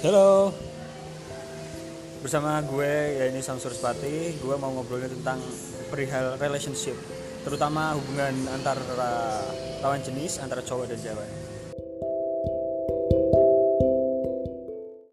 Halo. Bersama gue ya ini Samsur Spati Gue mau ngobrolin tentang perihal relationship Terutama hubungan antara lawan jenis antara cowok dan cewek.